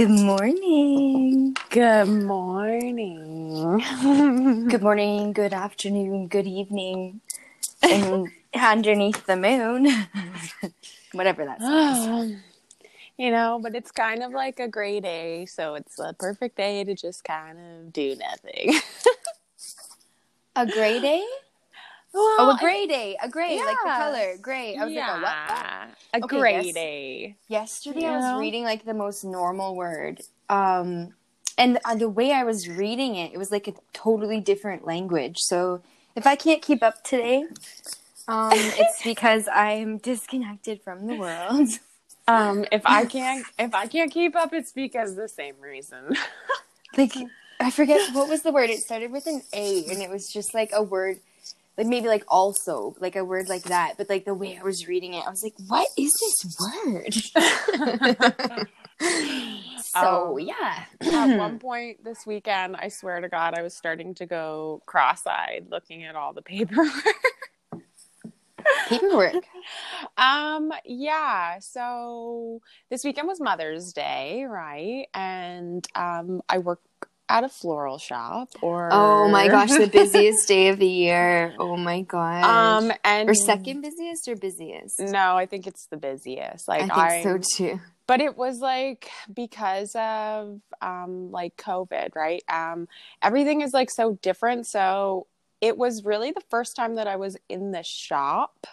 Good morning. Good morning. Good morning, good afternoon, good evening. And underneath the moon. Whatever that says. you know, but it's kind of like a gray day, so it's a perfect day to just kind of do nothing. A gray day? Well, Oh, a gray day. A gray, like the color. Gray. I was yeah, like, a what? a Okay, gray yes. day. Yesterday You I was reading like the most normal word. Um and uh, the way I was reading it, it was like a totally different language. So if I can't keep up today, um, it's because I'm disconnected from the world. Um, if I can't, if I can't keep up, it's because the same reason. like I forget what was the word. It started with an A, and it was just like a word, like maybe like also, like a word like that. But like the way I was reading it, I was like, "What is this word?" so Oh. yeah, At one point this weekend, I swear to God, I was starting to go cross-eyed looking at all the paperwork. paperwork. Um, yeah. So this weekend was Mother's Day, right? And um, I work at a floral shop. Or Oh my gosh, the busiest day of the year. Oh my gosh. Um, and or second busiest or busiest? No, I think it's the busiest. like I think so too. but it was like because of um like covid right um everything is like so different so it was really the first time that i was in the shop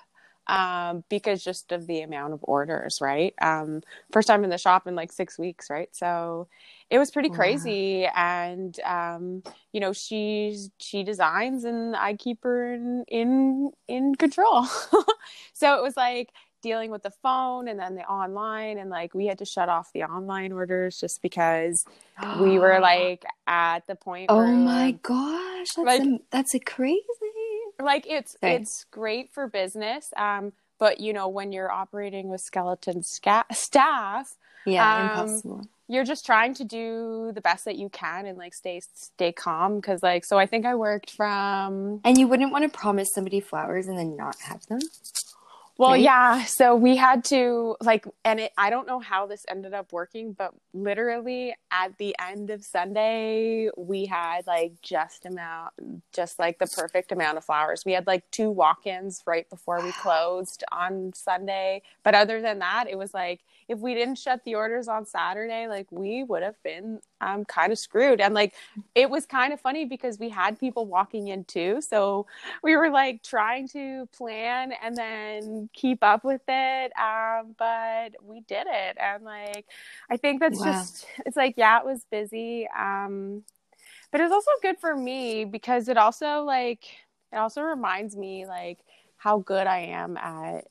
um because just of the amount of orders right um first time in the shop in like six weeks right so it was pretty Wow. crazy and um you know she's she designs and i keep her in in in control so it was like dealing with the phone and then the online and like we had to shut off the online orders just because we were like at the point Oh where my gosh, that's Like- am- that's a crazy. Like it's Sorry. it's great for business um but you know when you're operating with skeleton sca- staff Yeah, Um, impossible. you're just trying to do the best that you can and like stay stay calm because like so i think i worked from And you wouldn't want to promise somebody flowers and then not have them. Well, right? yeah. So we had to like, and it, I don't know how this ended up working, but literally at the end of Sunday, we had like just amount, just like the perfect amount of flowers. We had like two walk-ins right before we closed on Sunday. But other than that, it was like if we didn't shut the orders on Saturday, like we would have been um, kind of screwed. And like it was kind of funny because we had people walking in too. So we were like trying to plan and then keep up with it um but we did it and like i think that's Wow. just it's like yeah it was busy um but it was also good for me because it also like it also reminds me like how good i am at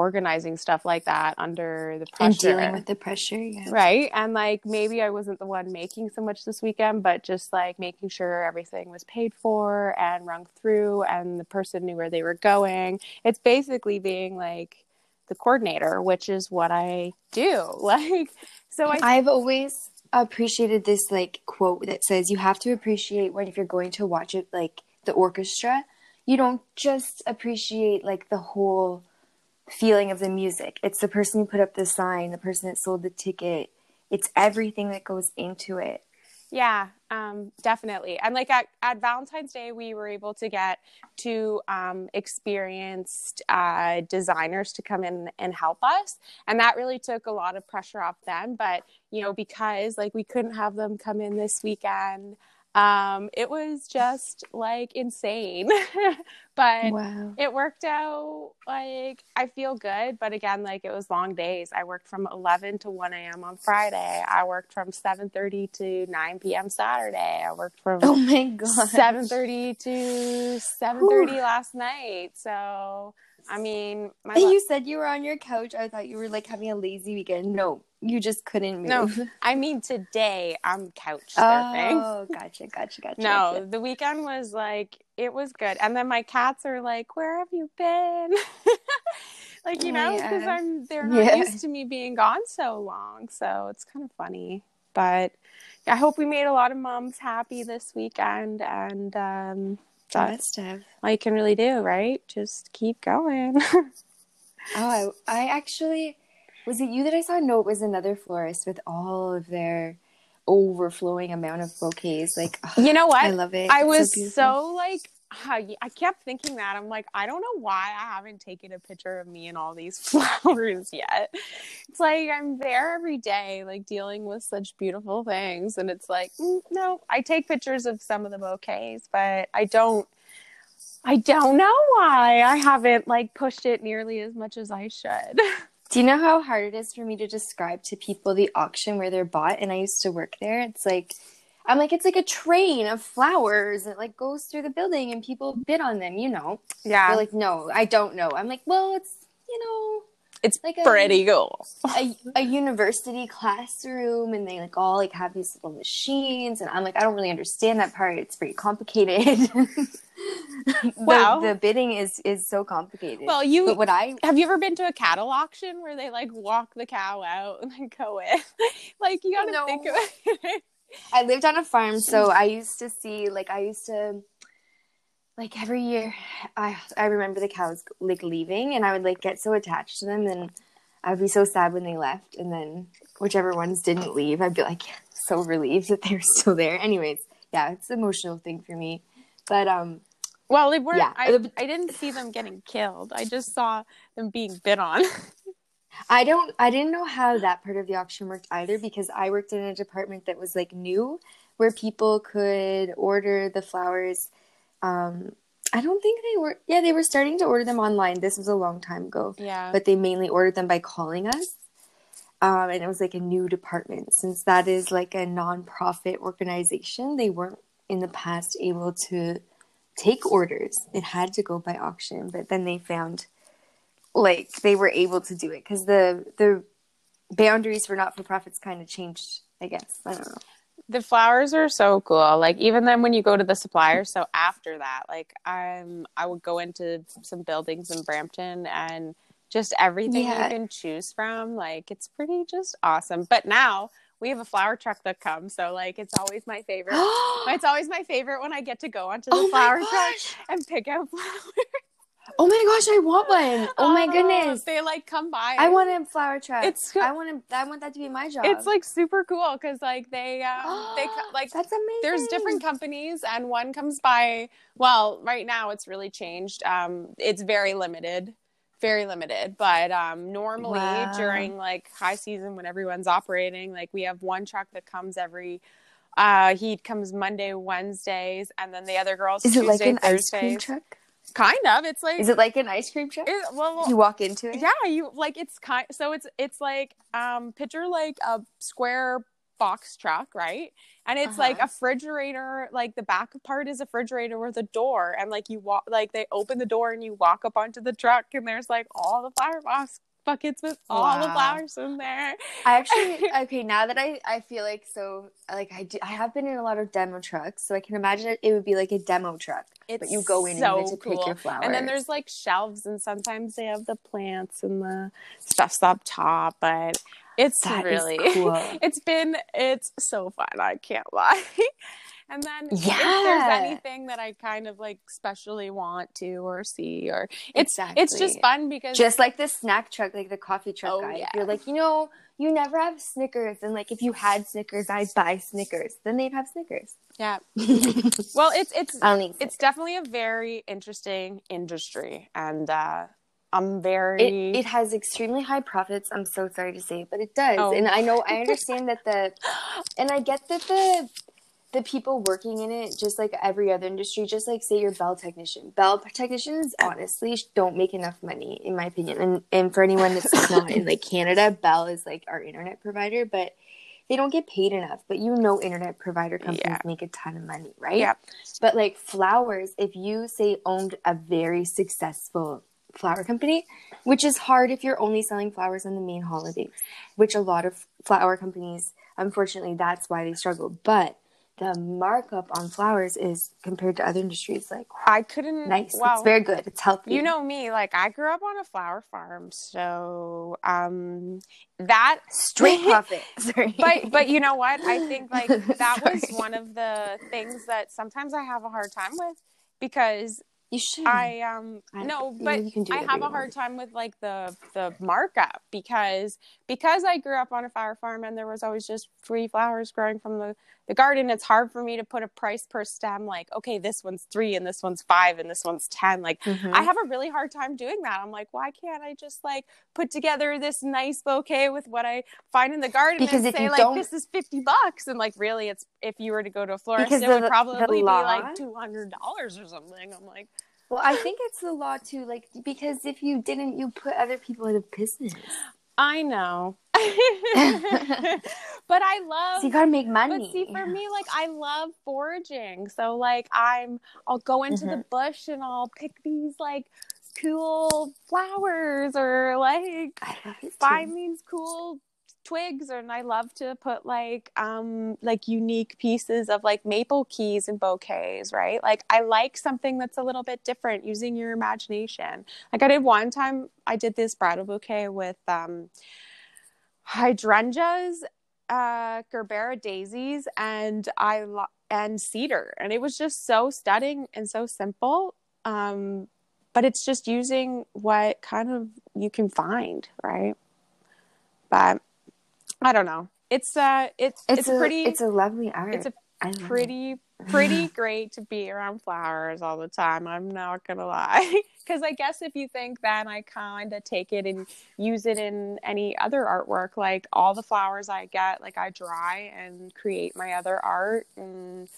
organizing stuff like that under the pressure And dealing with the pressure. Yeah. right and like maybe i wasn't the one making so much this weekend but just like making sure everything was paid for and rung through and the person knew where they were going it's basically being like the coordinator which is what i do like so i I've always appreciated this like quote that says you have to appreciate when if you're going to watch it like the orchestra, you don't just appreciate like the whole feeling of the music. It's the person who put up the sign, the person that sold the ticket. It's everything that goes into it. Yeah, um, definitely. And like at, at Valentine's Day, we were able to get two um, experienced uh, designers to come in and help us. And that really took a lot of pressure off them. But, you know, because like we couldn't have them come in this weekend, um, it was just like insane. but Wow. it worked out like i feel good but again like it was long days i worked from 11 to 1 a.m on friday i worked from 7.30 to 9 p.m saturday i worked from Oh my god. 7.30 to 7.30 last night so i mean my And lo- you said you were on your couch. I thought you were like having a lazy weekend. No, you just couldn't move. no i mean today i'm couch surfing Oh, gotcha, gotcha, gotcha. No, gotcha. the weekend was like it was good, and then my cats are like, "Where have you been?" like you know, because Yeah. I'm they're not Yeah. used to me being gone so long, so it's kind of funny. But I hope we made a lot of moms happy this weekend, and um, that's all you can really do, right? Just keep going. Oh, I, I actually, Was it you that I saw? No, it was another florist with all of their overflowing amount of bouquets. Like, ugh, You know what? I love it. I It's was beautiful. so like I I kept thinking that I'm like I don't know why I haven't taken a picture of me and all these flowers yet. It's like I'm there every day like dealing with such beautiful things and it's like mm, no, I take pictures of some of the bouquets, but I don't I don't know why I haven't like pushed it nearly as much as I should. Do you know how hard it is for me to describe to people the auction where they're bought? And I used to work there. It's like, I'm like, it's like a train of flowers. that like goes through the building and people bid on them, you know. Yeah. They're like, no, I don't know. I'm like, well, it's, you know, it's like a- pretty cool. a, a university classroom and they like all like have these little machines. And I'm like, I don't really understand that part. It's pretty complicated. the, Well- the bidding is, is so complicated. Well, you but what I Have you ever been to a cattle auction where they like walk the cow out and then go in? like you gotta No. think of it. I lived on a farm, so I used to see like I used to like every year I I remember the cows like leaving and I would like get so attached to them and I would be so sad when they left and then whichever ones didn't leave I'd be like so relieved that they were still there. Anyways, yeah, it's an emotional thing for me. But um well, they weren't. Yeah. I, I didn't see them getting killed. I just saw them being bit on. I don't I didn't know how that part of the auction worked either because I worked in a department that was like new where people could order the flowers um I don't think they were yeah, they were starting to order them online. This was a long time ago. yeah. But they mainly ordered them by calling us. Um, and it was like a new department. Since that is like a non-profit organization, they weren't in the past able to take orders. It had to go by auction, but then they found like they were able to do it because the the boundaries for not for profits kind of changed. I guess I don't know. The flowers are so cool. Like even then when you go to the supplier, so after that, like I'm I would go into some buildings in Brampton and just everything Yeah. you can choose from, like it's pretty just awesome. But now we have a flower truck that comes, so like it's always my favorite. it's always my favorite when I get to go onto the oh flower truck and pick out flowers. Oh my gosh! I want one. Oh my goodness! They like come by. I want a flower truck. It's- I want to. I want that to be my job. It's like super cool because like they um, they like that's amazing. there's different companies and one comes by well right now it's really changed um it's very limited very limited but um normally Wow. during like high season when everyone's operating like we have one truck that comes every uh he comes monday wednesdays and then the other girls Is it like an ice cream truck? Kind of it's like Is it like an ice cream truck? it- well You walk into it. yeah you like it's kind so it's it's like um picture like a square box truck right and it's like Uh-huh. a refrigerator like the back part is a refrigerator with a door and like you walk like they open the door and you walk up onto the truck and there's like all the flower box buckets with all the flowers in there I actually okay. Now that I I feel like so like I do, I have been in a lot of demo trucks, so I can imagine it, it would be like a demo truck. it's But you go in so and you get to cool. pick your flowers. and then there's like shelves and sometimes they have the plants and the stuff's up top but it's That really cool. it's been it's so fun i can't lie and then yeah. if there's anything that i kind of like specially want to or see or it's it's just fun because just like the snack truck, like the coffee truck Oh, guy. yeah. You're like, you know, you never have Snickers, and like if you had Snickers, I'd buy Snickers. Then they'd have Snickers. yeah well it's it's it's definitely a very interesting industry and uh i'm It, very it has extremely high profits. I'm so sorry to say, but it does. Oh. And I know I understand that the and I get that the the people working in it, just like every other industry, just like say you're bell technician. Bell technicians honestly don't make enough money, in my opinion. And and for anyone that's not in like Canada, Bell is like our internet provider, but they don't get paid enough. But you know, internet provider companies Yeah. make a ton of money, right? yeah But like flowers, if you say owned a very successful flower company, which is hard if you're only selling flowers on the main holidays, which a lot of flower companies, unfortunately, that's why they struggle. But the markup on flowers is compared to other industries like i couldn't nice. well it's very good. It's healthy. you know me like i grew up on a flower farm so um that straight profit. Sorry. but but you know what i think like that was one of the things that sometimes i have a hard time with because You should. I um I- no, but you can do I have a hard time with like the the markup because because I grew up on a flower farm and there was always just free flowers growing from the the garden. It's hard for me to put a price per stem. Like, okay, this one's three and this one's five and this one's ten. Like, Mhm. I have a really hard time doing that. I'm like, why can't I just like put together this nice bouquet with what I find in the garden Because and say like don't- this is fifty bucks and like really it's if you were to go to a florist Because it the- would probably be like two hundred dollars or something. I'm like, Well, I think it's the law too, like because if you didn't, you put other people out of business. I know. but I love So you gotta make money. But see, for me, like I love foraging. So like I'm, I'll go into the Mm-hmm. bush and I'll pick these like cool flowers or like I love it too. find these cool twigs and I love to put like um like unique pieces of like maple keys and bouquets, right? Like I like something that's a little bit different using your imagination. Like I did one time I did this bridal bouquet with um hydrangeas, uh gerbera daisies and I lo- and cedar and it was just so stunning and so simple. Um but it's just using what kind of you can find, right? But I don't know. It's uh it's it's, It's, a pretty It's a lovely art. it's a pretty pretty great to be around flowers all the time. I'm not gonna lie, because I guess if you think then I kind of take it and use it in any other artwork. Like all the flowers I get, like I dry and create my other art, and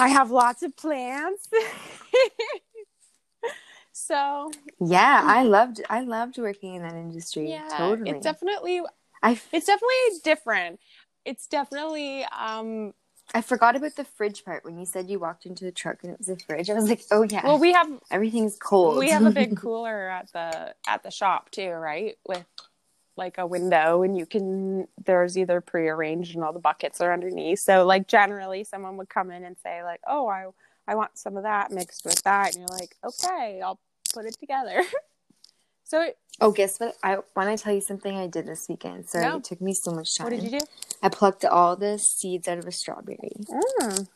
I have lots of plants. so Yeah, I loved. I loved working in that industry. yeah, totally. it's definitely I it's definitely different. It's definitely um I forgot about the fridge part when you said you walked into the truck and it was a fridge. I was like, oh yeah, well we have everything's cold. we have a big cooler at the at the shop too right with like a window and you can there's either prearranged and all the buckets are underneath so like generally someone would come in and say like oh i i want some of that mixed with that and you're like okay i'll put it together so oh, guess what? I want to tell you something I did this weekend. Sorry, No. it took me so much time. what did you do I plucked all the seeds out of a strawberry. mm.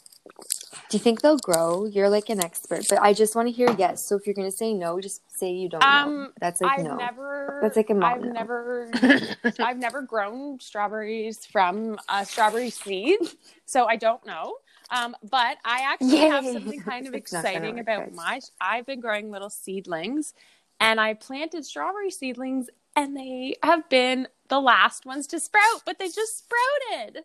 Do you think they'll grow? You're like an expert, but I just want to hear yes. So if you're gonna say no, just say you don't know. um That's like i've no. never That's like a mom i've no. never I've never grown strawberries from a strawberry seed, so I don't know. Um, but I actually have something kind of It's not gonna exciting about guys. my. I've been growing little seedlings, and I planted strawberry seedlings, and they have been the last ones to sprout, but they just sprouted.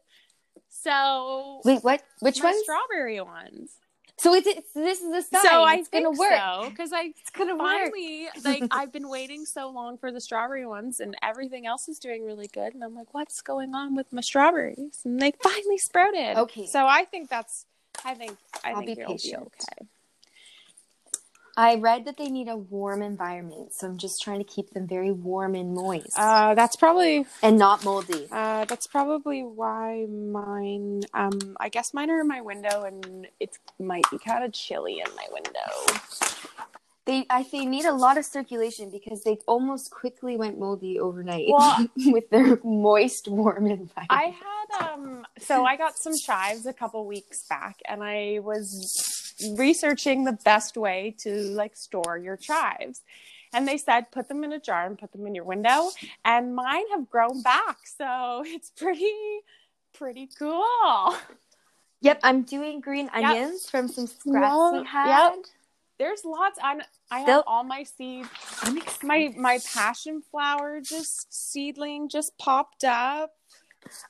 So Wait, what? Which my one? strawberry ones. So it's, it's this is the sign. So I it's think gonna work. so because I It's gonna work. finally like I've been waiting so long for the strawberry ones and everything else is doing really good and I'm like what's going on with my strawberries and they finally sprouted. Okay. So I think that's I think I I'll think be it'll patient. be okay. I read that they need a warm environment, so I'm just trying to keep them very warm and moist Uh that's probably and not moldy. uh that's probably why mine um I guess mine are in my window and it might be kind of chilly in my window. They I they need a lot of circulation because they almost quickly went moldy overnight Well- with their moist, warm environment. I had um so I got some chives a couple weeks back and I was researching the best way to like store your chives. And they said put them in a jar and put them in your window and mine have grown back. So it's pretty pretty cool. Yep, I'm doing green onions from some scraps we Yep, had. yep. There's lots I I have all my seeds. My my passion flower just seedling just popped up.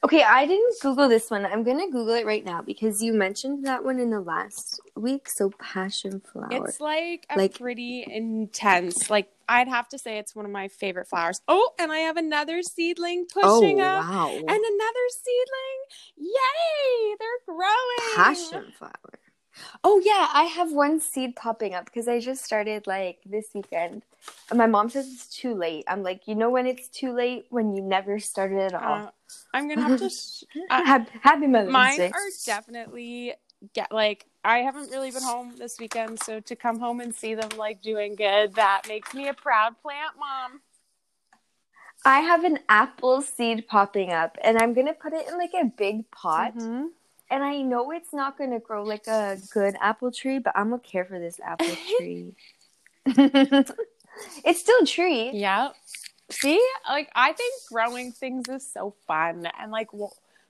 Okay, I didn't Google this one. I'm gonna Google it right now because you mentioned that one in the last week. So passion flower. It's like a Like- pretty intense. Like I'd have to say it's one of my favorite flowers. Oh, and I have another seedling oh pushing up. wow, And another seedling. Yay! They're growing. passion flower. Oh yeah, I have one seed popping up because I just started like this weekend. And My mom says it's too late. I'm like, you know when it's too late when you never started at all. Uh, I'm gonna have to. Sh- uh, happy, happy Mother's mine Day. are definitely get like I haven't really been home this weekend, so to come home and see them like doing good, that makes me a proud plant mom. I have an apple seed popping up, and I'm gonna put it in like a big pot. Mhm. and I know it's not gonna grow like a good apple tree, but I'm gonna care for this apple tree. it's still a tree. Yeah. See, like I think growing things is so fun, and like w-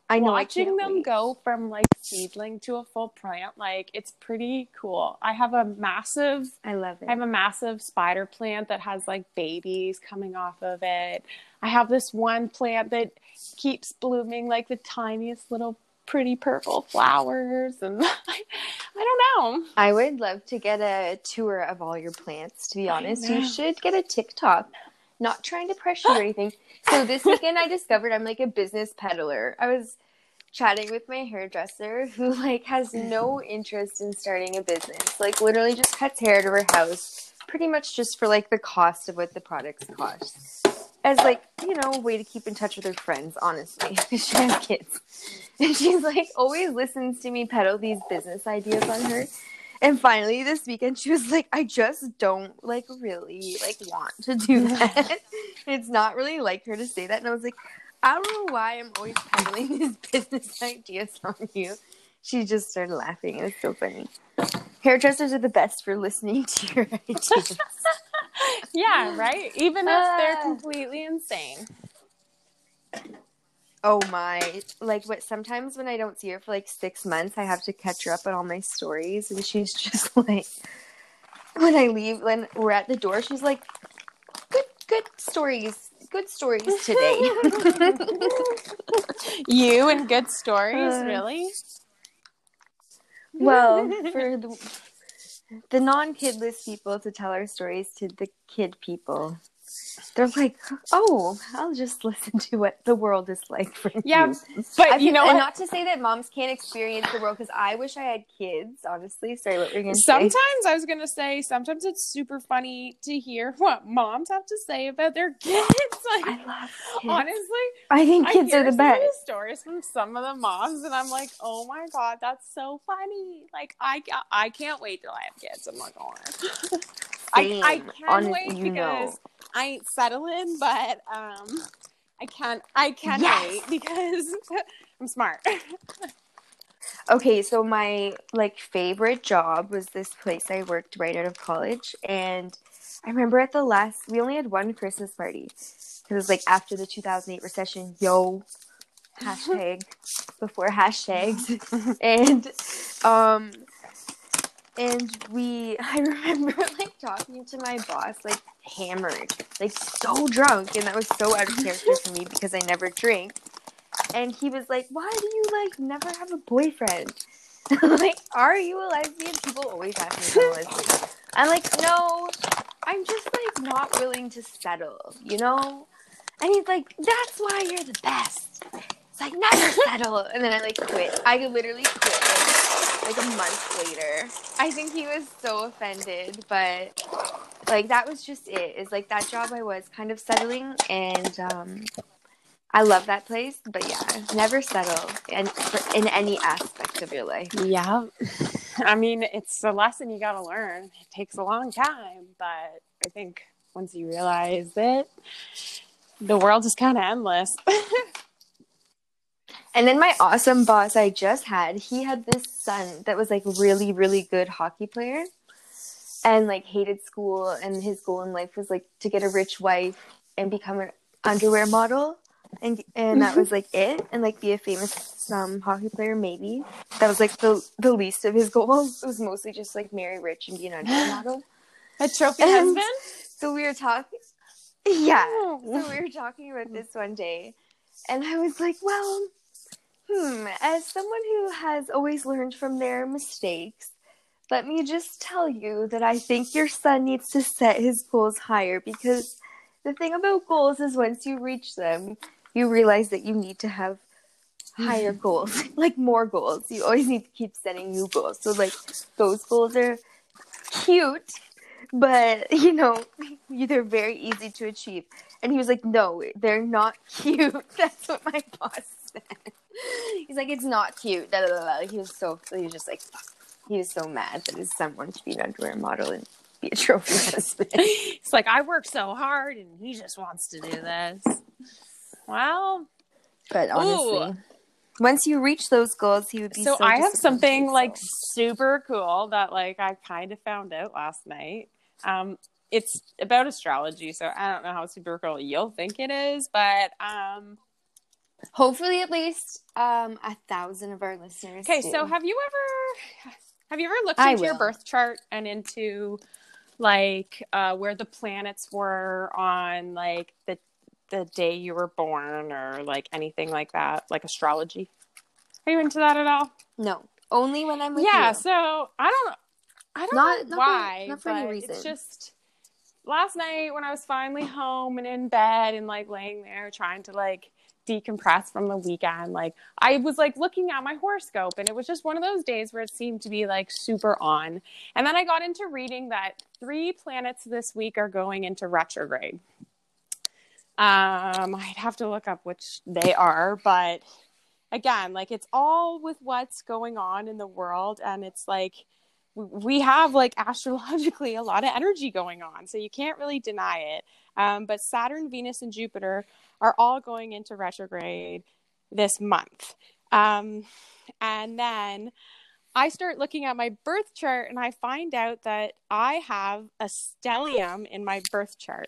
I know. watching I them wait. go from like seedling to a full plant, like it's pretty cool. I have a massive I love it. I have a massive spider plant that has like babies coming off of it. I have this one plant that keeps blooming like the tiniest little pretty purple flowers and I, I don't know. I would love to get a tour of all your plants. To be honest, you should get a TikTok. Not trying to pressure you or anything. So this weekend, I discovered I'm like a business peddler. I was chatting with my hairdresser, who like has no interest in starting a business. Like literally just cuts hair to her house, pretty much just for like the cost of what the products cost. As like you know, a way to keep in touch with her friends. Honestly, she has kids, and she's like always listens to me peddle these business ideas on her. And finally, this weekend, she was like, "I just don't like really like want to do that." it's not really like her to say that, and I was like, "I don't know why I'm always peddling these business ideas on you." She just started laughing. It was so funny. Hairdressers are the best for listening to your ideas. Yeah, right? Even if they're Ah. completely insane. Oh my! Like what? Sometimes when I don't see her for like six months, I have to catch her up on all my stories, and she's just like, when I leave, when we're at the door, she's like, "Good, good stories, good stories today." You and good stories, Uh, really? well, for the the non-kidless people to tell our stories to the kid people, they're like, "Oh, I'll just listen to what the world is like for Yeah, you." but I you feel- know what? not to say that moms can't experience the world because I wish I had kids. Honestly, sorry, what were you gonna say? Sometimes? I was gonna say sometimes it's super funny to hear what moms have to say about their kids. Like I love kids. honestly, I think I kids hear are the best. stories from some of the moms, and I'm like, oh my god, that's so funny. Like I I can't wait till I have kids. I'm not going. I I Same. can Honest- wait because know. I ain't settling, but um, I can't I can Yes. wait because I'm smart. Okay, so my like favorite job was this place I worked right out of college, and I remember at the last we only had one Christmas party because it was like after the 2008 recession. Yo, hashtag before hashtags, and um, and we I remember like talking to my boss like hammered, like so drunk, and that was so out of character for me because I never drink. And he was like, "Why do you like never have a boyfriend? like, are you a lesbian?" People always ask me if I'm a lesbian. I'm like, "No, I'm just like not willing to settle, you know." And he's like, "That's why you're the best." It's like never settle, and then I like quit. I literally quit like, a month later. I think he was so offended, but like that was just it. Is like that job I was kind of settling, and um, I love that place, but yeah, never settle in in any aspect of your life. Yeah. I mean, it's a lesson you got to learn. It takes a long time, but I think once you realize it, the world is kind of endless. And then my awesome boss I just had, he had this son that was like really really good hockey player, and like hated school, and his goal in life was like to get a rich wife and become an underwear model. And and that was like it, and like be a famous um, hockey player maybe. That was like the the least of his goals. It was mostly just like marry rich and be an underwear model. A trophy And- husband? So we were talking. Yeah. Oh. So we were talking about this one day, and I was like, well, hmm, as someone who has always learned from their mistakes, let me just tell you that I think your son needs to set his goals higher because the thing about goals is once you reach them, you realize that you need to have higher goals, like more goals. You always need to keep setting new goals. So, like, those goals are cute, but you know, they're very easy to achieve. And he was like, No, they're not cute. That's what my boss said. He's like, It's not cute. Da, da, da. He was so, he was just like. He was so mad that his son wanted to be an underwear model and be a trophy husband. It's like, I work so hard and he just wants to do this. Well, But honestly, Once you reach those goals, he would be so, so. I have something like super cool that like I kind of found out last night. Um, it's about astrology, so I don't know how super cool you'll think it is, but um, Hopefully, at least um a thousand of our listeners. okay. do. So have you ever have you ever looked I into your birth chart and into like uh, where the planets were on like the the day you were born or like anything like that, like astrology? Are you into that at all? no, only when I'm with yeah you. so i don't i don't Not- know not for- why not for any reason. it's just last night when i was finally home and in bed and like laying there trying to like decompress from the weekend. Like i was like looking at my horoscope and it was just one of those days where it seemed to be like super on. And then i got into reading that three planets this week are going into retrograde. Um i'd have to look up which they are but again, like it's all with what's going on in the world, and it's like we have like astrologically a lot of energy going on, so you can't really deny it. Um, but Saturn, Venus, and Jupiter are all going into retrograde this month. Um, and then I start looking at my birth chart and I find out that I have a stellium in my birth chart.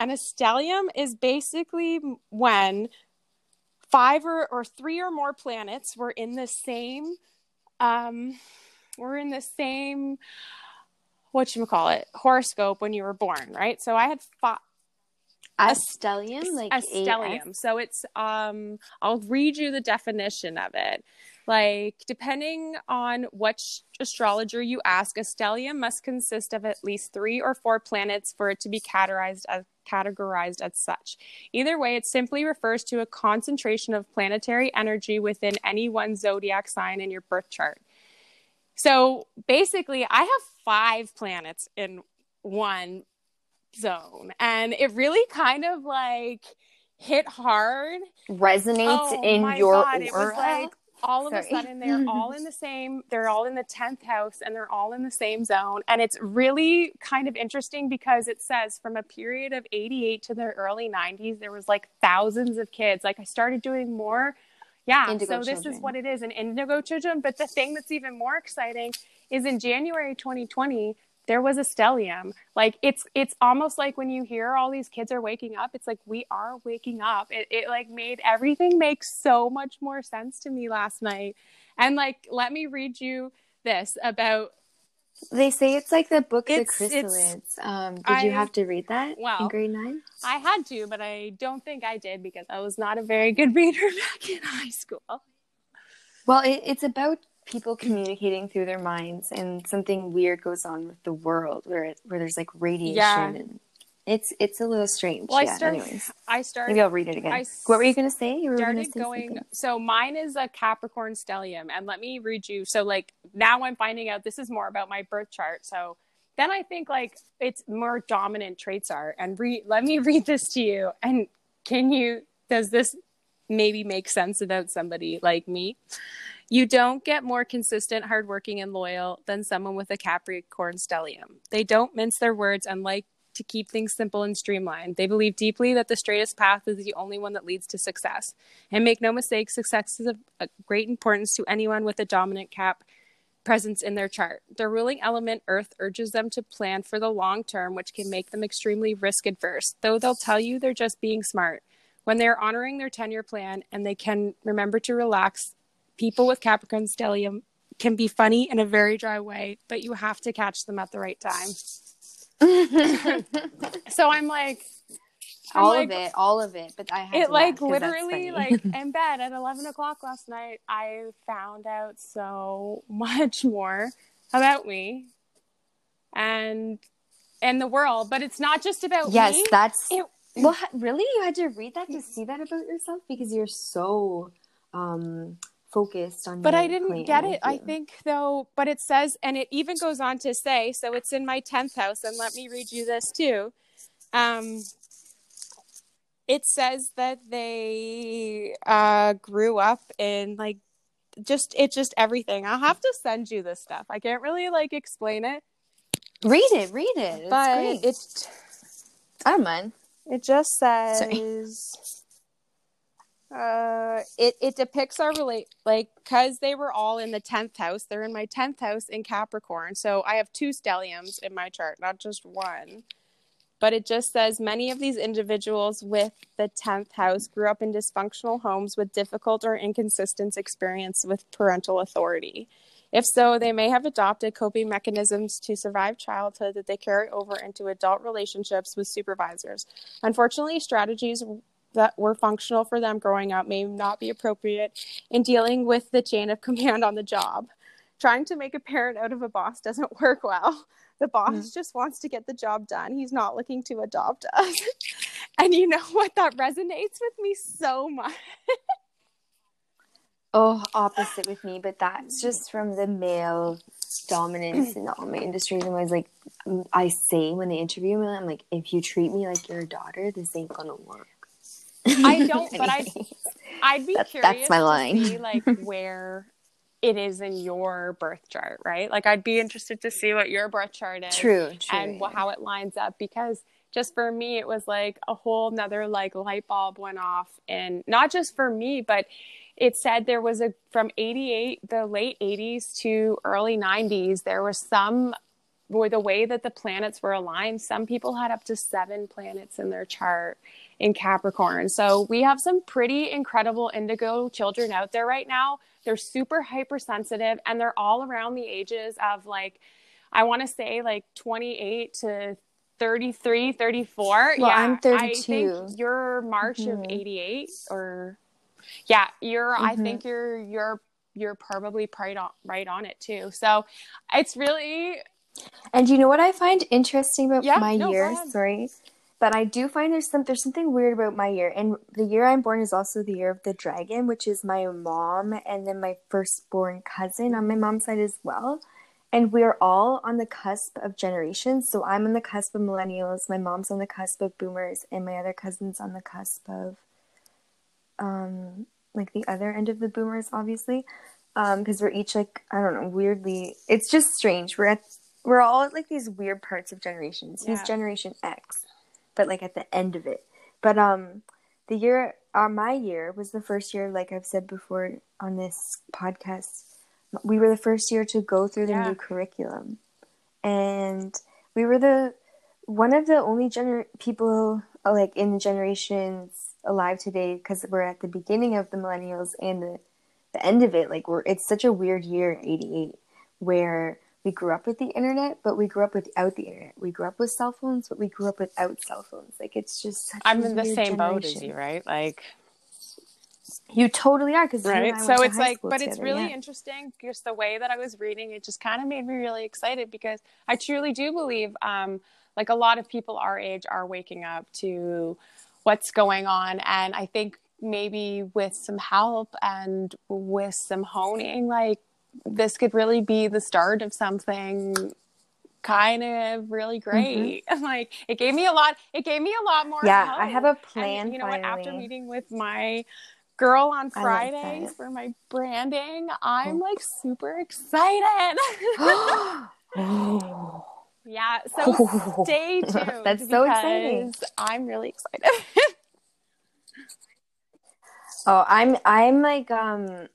And a stellium is basically when five or, or three or more planets were in the same um were in the same what you call it horoscope when you were born right so i had five a stellium, like a stellium. So it's um I'll read you the definition of it. Like depending on which astrologer you ask, a stellium must consist of at least 3 or 4 planets for it to be categorized as categorized as such. Either way, it simply refers to a concentration of planetary energy within any one zodiac sign in your birth chart. So basically, I have 5 planets in one zone and it really kind of like hit hard. Resonates Oh in my your God, it was aura. like all of a sudden they're all in the same they're all in the 10th house and they're all in the same zone. And it's really kind of interesting because it says from a period of 88 to the early 90s there was like thousands of kids. Like i started doing more yeah Indigo so this is what it is an indigo children. But the thing that's even more exciting is in january 2020 there was a stellium. Like it's it's almost like when you hear all these kids are waking up it's like we are waking up. It, it like made everything make so much more sense to me last night. And like let me read you this about They say it's like the book It's- The Chrysalids. Um, did I- you have to read that in grade nine? i had to but i don't think i did because i was not a very good reader back in high school Well, it, it's about people communicating through their minds, and something weird goes on with the world where it, where there's like radiation, Yeah. and it's it's a little strange. well yeah. i started Anyways, i started maybe I'll read it again. I what were you gonna say? You were started say going something. so mine is a capricorn stellium and let me read you so like now i'm finding out this is more about my birth chart so then i think like it's more dominant traits are and re- let me read this to you and can you does this maybe make sense about somebody like me you don't get more consistent hardworking and loyal than someone with a capricorn stellium they don't mince their words and like to keep things simple and streamlined. They believe deeply that the straightest path is the only one that leads to success. And make no mistake, success is of great importance to anyone with a dominant cap presence in their chart. Their ruling element, Earth, urges them to plan for the long term, which can make them extremely risk adverse, though they'll tell you they're just being smart. When they're honoring their 10 year plan and they can remember to relax, people with Capricorn stellium can be funny in a very dry way, but you have to catch them at the right time. So I'm like, I'm all like, of it, all of it. But I had It to like literally like in bed at eleven o'clock last night. I found out so much more about me and and the world. But it's not just about yes, me. that's It- well. Really, you had to read that to see that about yourself because you're so um focused on. but I didn't plan get it. I think though, but it says, and it even goes on to say, so it's in my tenth house, and let me read you this too. Um, it says that they uh, grew up in like just it's just everything. I'll have to send you this stuff. I can't really like explain it, read it, read it. It's but great. it's I don't mind. it just says. Uh, it it depicts our relate like because they were all in the tenth house. They're in my tenth house in Capricorn, so I have two stelliums in my chart, not just one. But it just says many of these individuals with the tenth house grew up in dysfunctional homes with difficult or inconsistent experience with parental authority. If so, they may have adopted coping mechanisms to survive childhood that they carry over into adult relationships with supervisors. Unfortunately, strategies that were functional for them growing up may not be appropriate in dealing with the chain of command on the job. Trying to make a parent out of a boss doesn't work well. The boss mm. just wants to get the job done. He's not looking to adopt us. and you know what? That resonates with me so much. oh, opposite with me, but that's just from the male dominance in all my industries. And I was like, I say when they interview me, I'm like, if you treat me like your daughter, this ain't gonna work. I don't, but I, I'd be that's, curious. That's my line. To see, like where it is in your birth chart, right? Like I'd be interested to see what your birth chart is, true, true and yeah. how it lines up because just for me it was like a whole nother like light bulb went off and not just for me but it said there was a from 88 the late 80s to early 90s there was some or the way that the planets were aligned some people had up to seven planets in their chart in Capricorn. So we have some pretty incredible indigo children out there right now. They're super hypersensitive and they're all around the ages of like, I want to say like 28 to 33, 34. Well, yeah, I'm 32. I think you're March mm-hmm. of 88 or yeah, you're, mm-hmm. I think you're, you're, you're probably right on, right on it too. So it's really, and you know what I find interesting about yeah, my no, year? Sorry. But I do find there's some there's something weird about my year. And the year I'm born is also the year of the dragon, which is my mom and then my firstborn cousin on my mom's side as well. And we're all on the cusp of generations. So I'm on the cusp of millennials, my mom's on the cusp of boomers, and my other cousin's on the cusp of um like the other end of the boomers, obviously. Um, because we're each like I don't know, weirdly it's just strange. We're at we're all at like these weird parts of generations. Yeah. He's generation X but like at the end of it. But um, the year, uh, my year was the first year, like I've said before on this podcast, we were the first year to go through the yeah. new curriculum, and we were the one of the only gener- people like in the generations alive today because we're at the beginning of the millennials and the the end of it. Like we're it's such a weird year, eighty eight, where we grew up with the internet, but we grew up without the internet. We grew up with cell phones, but we grew up without cell phones. Like it's just I'm in the same generation. boat as you, right? Like you totally are because right. So it's like, but together, it's really yeah. interesting. Just the way that I was reading, it just kind of made me really excited because I truly do believe, um, like a lot of people our age are waking up to what's going on, and I think maybe with some help and with some honing, like this could really be the start of something kind of really mm-hmm. great. Mm-hmm. Like it gave me a lot. It gave me a lot more. Yeah, hope. I have a plan. And, you know finally. what? After meeting with my girl on Fridays for my branding, I'm oh. like super excited. oh. Yeah, so oh. stay tuned. That's so exciting. I'm really excited. oh, I'm I'm like um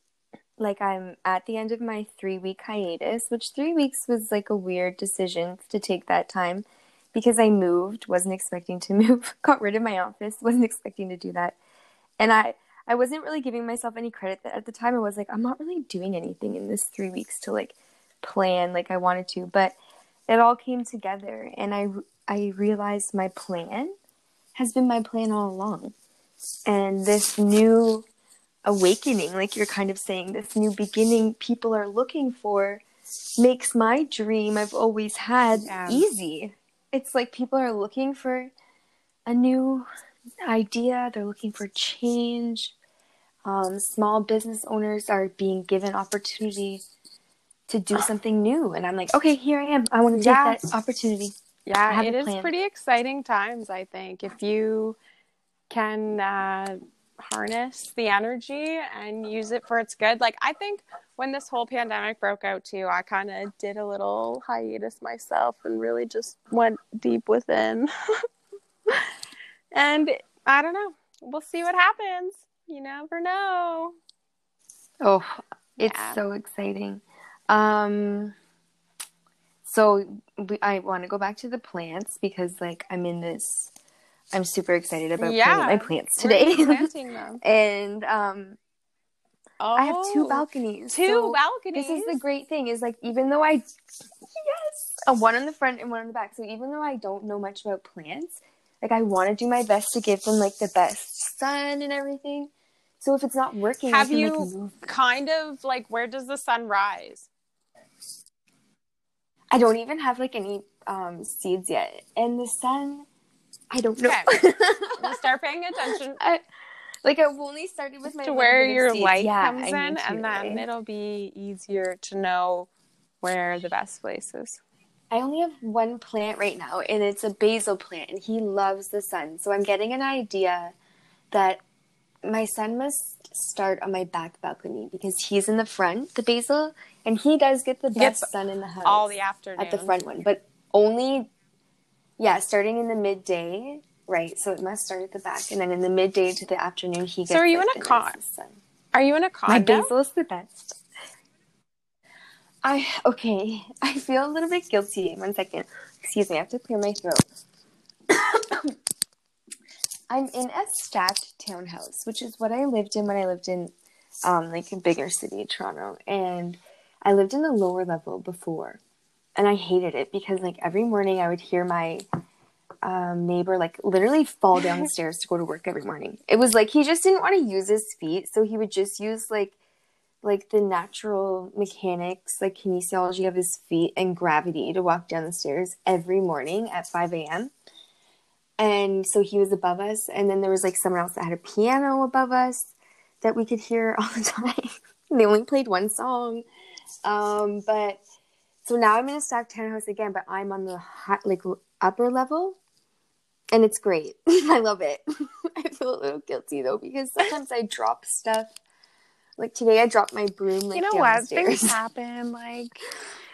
like I'm at the end of my three week hiatus, which three weeks was like a weird decision to take that time because I moved, wasn't expecting to move, got rid of my office, wasn't expecting to do that. And I I wasn't really giving myself any credit that at the time. I was like, I'm not really doing anything in this three weeks to like plan like I wanted to, but it all came together and I I realized my plan has been my plan all along. And this new awakening, like you're kind of saying, this new beginning people are looking for makes my dream I've always had yeah. easy. It's like people are looking for a new idea, they're looking for change. Um, small business owners are being given opportunity to do something new. And I'm like, okay, here I am. I want to take yeah. that opportunity. Yeah, it is pretty exciting times, I think. If you can uh, harness the energy and use it for its good. Like I think when this whole pandemic broke out too, I kind of did a little hiatus myself and really just went deep within. and I don't know. We'll see what happens. You never know. Oh, it's Yeah. so exciting. Um, so we, I want to go back to the plants because, like, I'm in this. I'm super excited about Yeah. planting my plants Where are you today, planting them. and um, Oh, I have two balconies. Two so balconies. This is the great thing is like even though I yes, a one on the front and one on the back. So even though I don't know much about plants, like I want to do my best to give them like the best sun and everything. So if it's not working, Have can, like, you move kind of like where does the sun rise? I don't even have like any um, seeds yet, and the sun, I don't know. Okay. Start paying attention I, like I've only started with my to where your seeds. light Yeah, comes I in, and then right? it'll be easier to know where the best place is. I only have one plant right now, and it's a basil plant, and he loves the sun. So I'm getting an idea that my son must start on my back balcony because he's in the front, the basil, and he does get the best sun in the house All the afternoon. at the front one, but only, yeah, starting in the midday, right? So it must start at the back, and then in the midday to the afternoon, he gets. So are you in a the con- nicest sun. Are you in a My condo? basil is the best. I okay. I feel a little bit guilty. One second. Excuse me. I have to clear my throat. I'm in a stacked townhouse, which is what I lived in when I lived in um, like a bigger city, Toronto, and I lived in the lower level before, and I hated it because like every morning I would hear my um, neighbor like literally fall down the stairs to go to work every morning. It was like he just didn't want to use his feet, so he would just use like like the natural mechanics, like kinesiology of his feet and gravity to walk down the stairs every morning at 5 a.m. And so he was above us, and then there was like someone else that had a piano above us that we could hear all the time. they only played one song, um, but so now I'm in a stacked townhouse again, but I'm on the high, like upper level, and it's great. I love it. I feel a little guilty though because sometimes I drop stuff. Like today, I dropped my broom. Like you know what? Things happen. Like,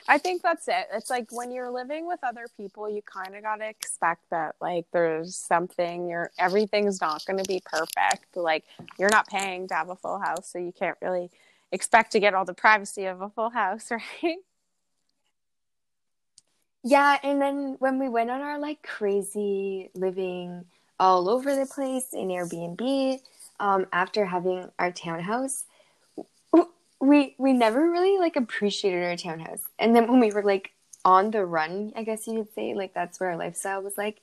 I think that's it. It's like when you're living with other people, you kind of got to expect that, like, there's something, you're, everything's not going to be perfect. Like, you're not paying to have a full house, so you can't really expect to get all the privacy of a full house, right? Yeah, and then when we went on our like crazy living all over the place in Airbnb, um, after having our townhouse, we we never really like appreciated our townhouse. And then when we were like on the run, I guess you could say, like that's where our lifestyle was like.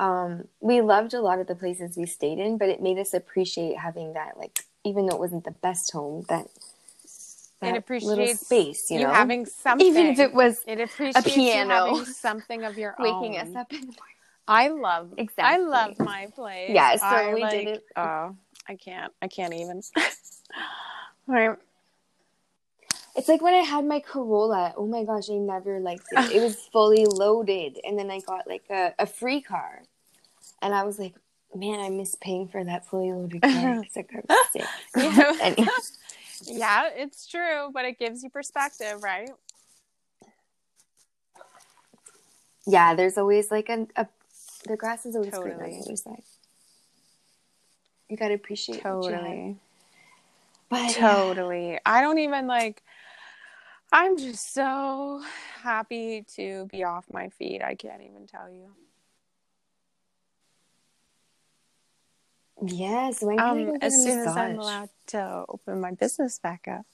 Um, we loved a lot of the places we stayed in, but it made us appreciate having that, like, even though it wasn't the best home, that, little appreciates space, you, know, having something. even if it was it appreciates a piano. you something of your own. waking own. us up in the morning. I love exactly. I love my place. Yeah, so I, we like, did it. Oh, I can't. I can't even. right. It's like when I had my Corolla. Oh my gosh, I never liked it. It was fully loaded, and then I got like a, a free car, and I was like, man, I miss paying for that fully loaded car I got sick. Yeah. Yeah, it's true, but it gives you perspective, right? Yeah, there's always like a, a the grass is always green on Totally. the other side. You gotta appreciate you have. Totally. Yeah. Totally. I don't even like I'm just so happy to be off my feet. I can't even tell you. Yes, when can I go Um, as soon as I'm allowed to open my business back up.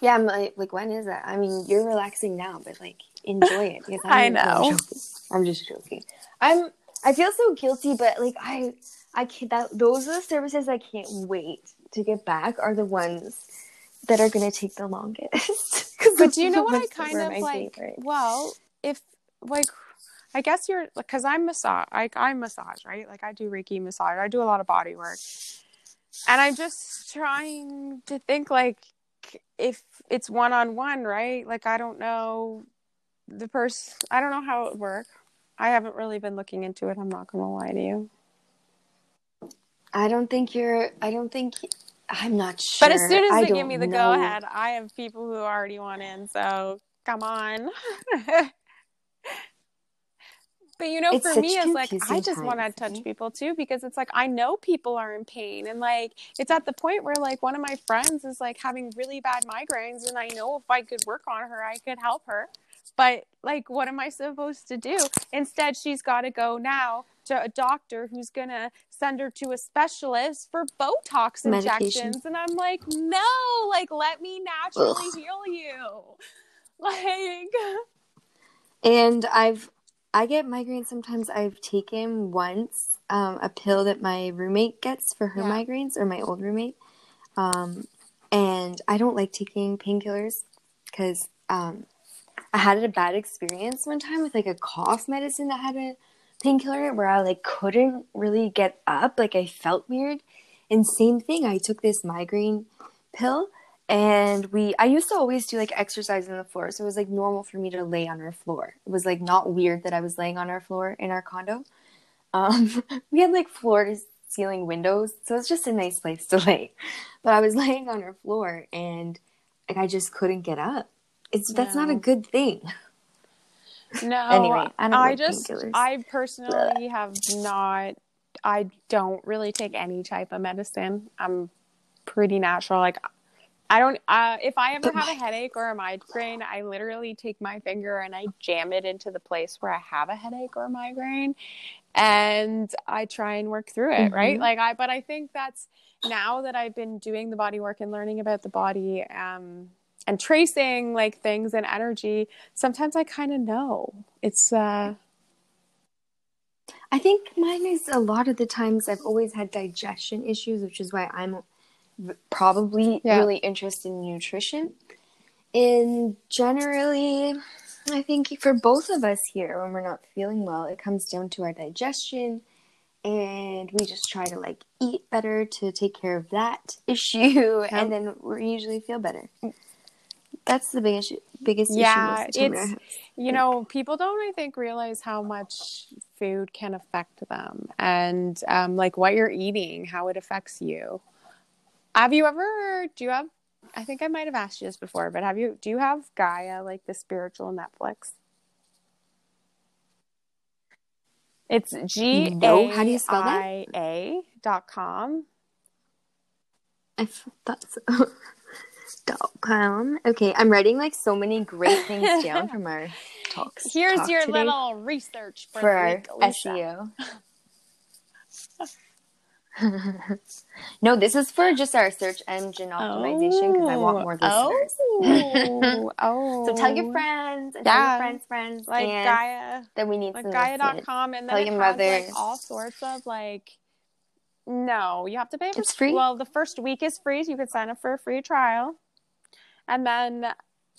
Yeah, I'm like, like when is that? I mean, you're relaxing now, but like enjoy it because I know. joking. I'm just joking. I'm. I feel so guilty, but like I, I can't. That those are the services I can't wait to get back. Are the ones that are gonna take the longest. But do you know what I kind of like? favorite. Well, if like, I guess you're because I'm massage. I I massage, right? Like I do Reiki massage. I do a lot of body work, and I'm just trying to think like if it's one on one, right? Like I don't know the person. I don't know how it would work. I haven't really been looking into it. I'm not gonna lie to you. I don't think you're. I don't think. I'm not sure. But as soon as I they give me the know. go ahead, I have people who already want in. So come on. But you know, It's for me, it's like I just want to touch people too because it's like I know people are in pain, and like it's at the point where like one of my friends is like having really bad migraines, and I know if I could work on her, I could help her. But like, what am I supposed to do? Instead, she's got to go now to a doctor who's gonna send her to a specialist for Botox Medication. injections, and I'm like, no, like let me naturally Ugh. heal you, like. And I've I get migraines sometimes. I've taken once um, a pill that my roommate gets for her Yeah. migraines, or my old roommate. Um, and I don't like taking painkillers because um, I had a bad experience one time with like a cough medicine that had a painkiller where I like couldn't really get up. Like I felt weird. And same thing, I took this migraine pill and we I used to always do like exercise on the floor. So it was like normal for me to lay on our floor. It was like not weird that I was laying on our floor in our condo. Um we had like floor to ceiling windows, so it's just a nice place to lay. But I was laying on our floor and like I just couldn't get up. It's that's not a good thing. No, Anyway, I I like just. I personally have not, I don't really take any type of medicine. I'm pretty natural. Like, I don't, uh, if I ever have a headache or a migraine, I literally take my finger and I jam it into the place where I have a headache or a migraine and I try and work through it, right? Mhm. Like, I, but I think that's now that I've been doing the body work and learning about the body, um, and tracing like things and energy, sometimes I kind of know. It's uh I think mine is a lot of the times I've always had digestion issues, which is why I'm probably Yeah. really interested in nutrition. And generally, I think for both of us here, when we're not feeling well, it comes down to our digestion. And we just try to like eat better to take care of that issue, and then we usually feel better. That's the biggest biggest Yeah, issue most of the time. it's- you know, people don't I think realize how much food can affect them and um like what you're eating, how it affects you. Have you ever do you have I think I might have asked you this before, but have you do you have Gaia like the spiritual Netflix? It's G No, how do you spell that? I A dot com. I thought so. Dot com. Okay, I'm writing like so many great things down from our talks. Here's talk your today little research for, for our week, SEO. no, this is for just our search engine optimization because I want more listeners. Oh, oh. So tell your friends, and Yeah. tell your friends, friends, like Gaia, that we need like some. Gaia.com, and then Tell it your has mother. like all sorts of like. No, you have to pay. For, It's free? Well, the first week is free, so you could sign up for a free trial, and then,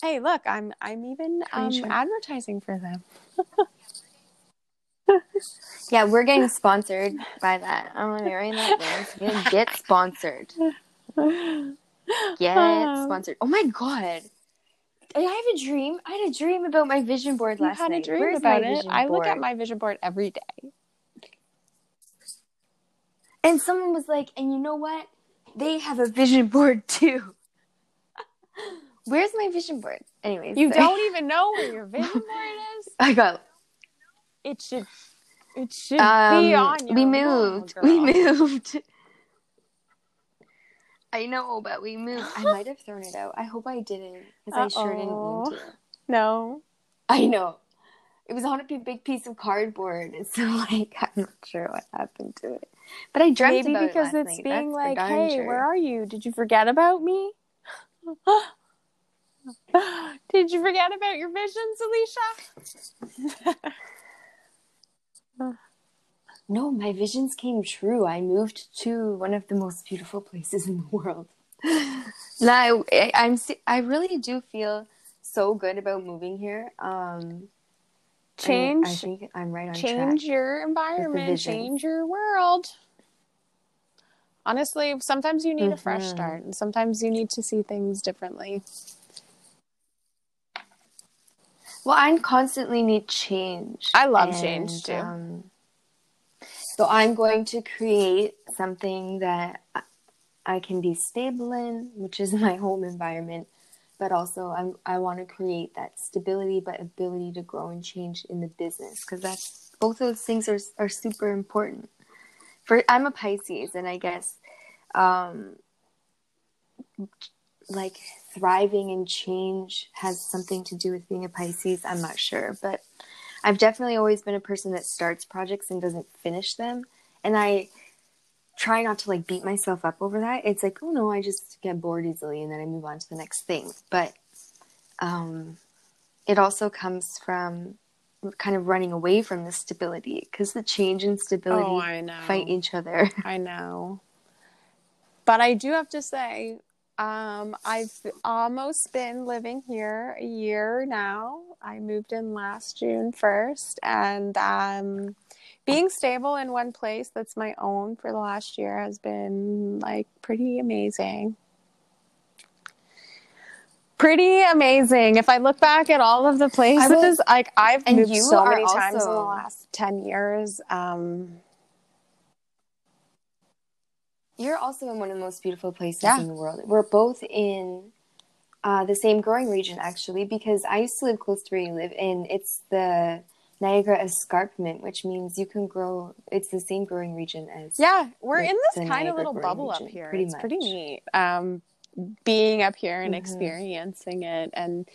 hey, look, I'm I'm even um, advertising for them. Yeah, we're getting sponsored by that. I'm gonna be writing that down. So gonna get sponsored. Get Oh. sponsored. Oh my god. I have a dream. I had a dream about my vision board last You last had a night. dream Where's about it. I look at my vision board every day. And someone was like, and you know what? They have a vision board too. Where's my vision board? Anyways. You sorry. don't even know where your vision board is. I got It should. It should um, be on your we moved. We moved. I know, but we moved. I might have thrown it out. I hope I didn't, because I sure didn't mean to. No. I know. It was on a big, big piece of cardboard, so like I'm not sure what happened to it. But I dreamt Maybe about because it it's night. being That's like, hey, sure. where are you? Did you forget about me? Did you forget about your visions, Alicia? No, my visions came true. I moved to one of the most beautiful places in the world. no, I, I'm. I really do feel so good about moving here. Um, change, I, I think I'm right on change your environment, change your world. Honestly, sometimes you need a fresh Mhm. start, and sometimes you need to see things differently. Well, I constantly need change. I love And, change, too. Um, so I'm going to create something that I- can be stable in, which is my home environment. But also, I'm, I want to create that stability, but ability to grow and change in the business because that's both of those things are are super important. For I'm a Pisces, and I guess, um, like thriving and change has something to do with being a Pisces. I'm not sure, but I've definitely always been a person that starts projects and doesn't finish them, and I try not to like beat myself up over that. It's like, oh no, I just get bored easily and then I move on to the next thing. But um, it also comes from kind of running away from the stability because the change and stability Oh, fight each other. I know. But I do have to say, um, I've almost been living here a year now. I moved in last June 1st, and um, being stable in one place that's my own for the last year has been like pretty amazing. Pretty amazing. If I look back at all of the places, will- like I've moved so many times in the last 10 years. Um, You're also in one of the most beautiful places Yeah. in the world. We're both in uh, the same growing region, actually, because I used to live close to where you live, and it's the Niagara Escarpment, which means you can grow. It's the same growing region as Yeah, we're in this kind of little bubble up here. pretty it's pretty neat. Um, being up here and Mhm. experiencing it, and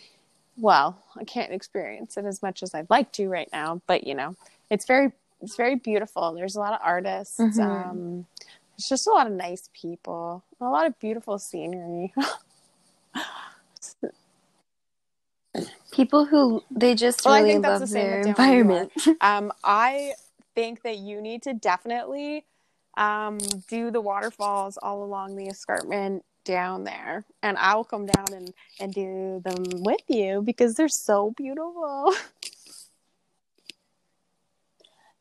well, I can't experience it as much as I'd like to right now, but you know, it's very, it's very beautiful. There's a lot of artists. Mhm. Um, it's just a lot of nice people, a lot of beautiful scenery. people who they just Well, I really think that's love the same their with down where you environment. um, I think that you need to definitely um, do the waterfalls all along the escarpment down there, and I'll come down and and do them with you because they're so beautiful.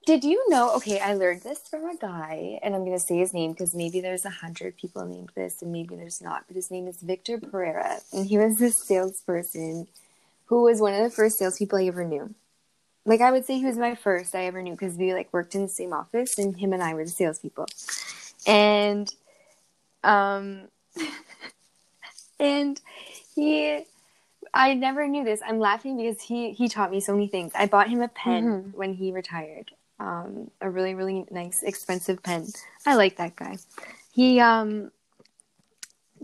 Did you know? Okay, I learned this from a guy, and I'm going to say his name because maybe there's a hundred people named this, and maybe there's not. But his name is Victor Pereira, and he was this salesperson who was one of the first salespeople I ever knew. Like I would say, he was my first I ever knew because we like worked in the same office, and him and I were the salespeople. And, um, and he I never knew this. I'm laughing because he he taught me so many things. I bought him a pen Mhm. when he retired. Um, a really really nice expensive pen. I like that guy. He um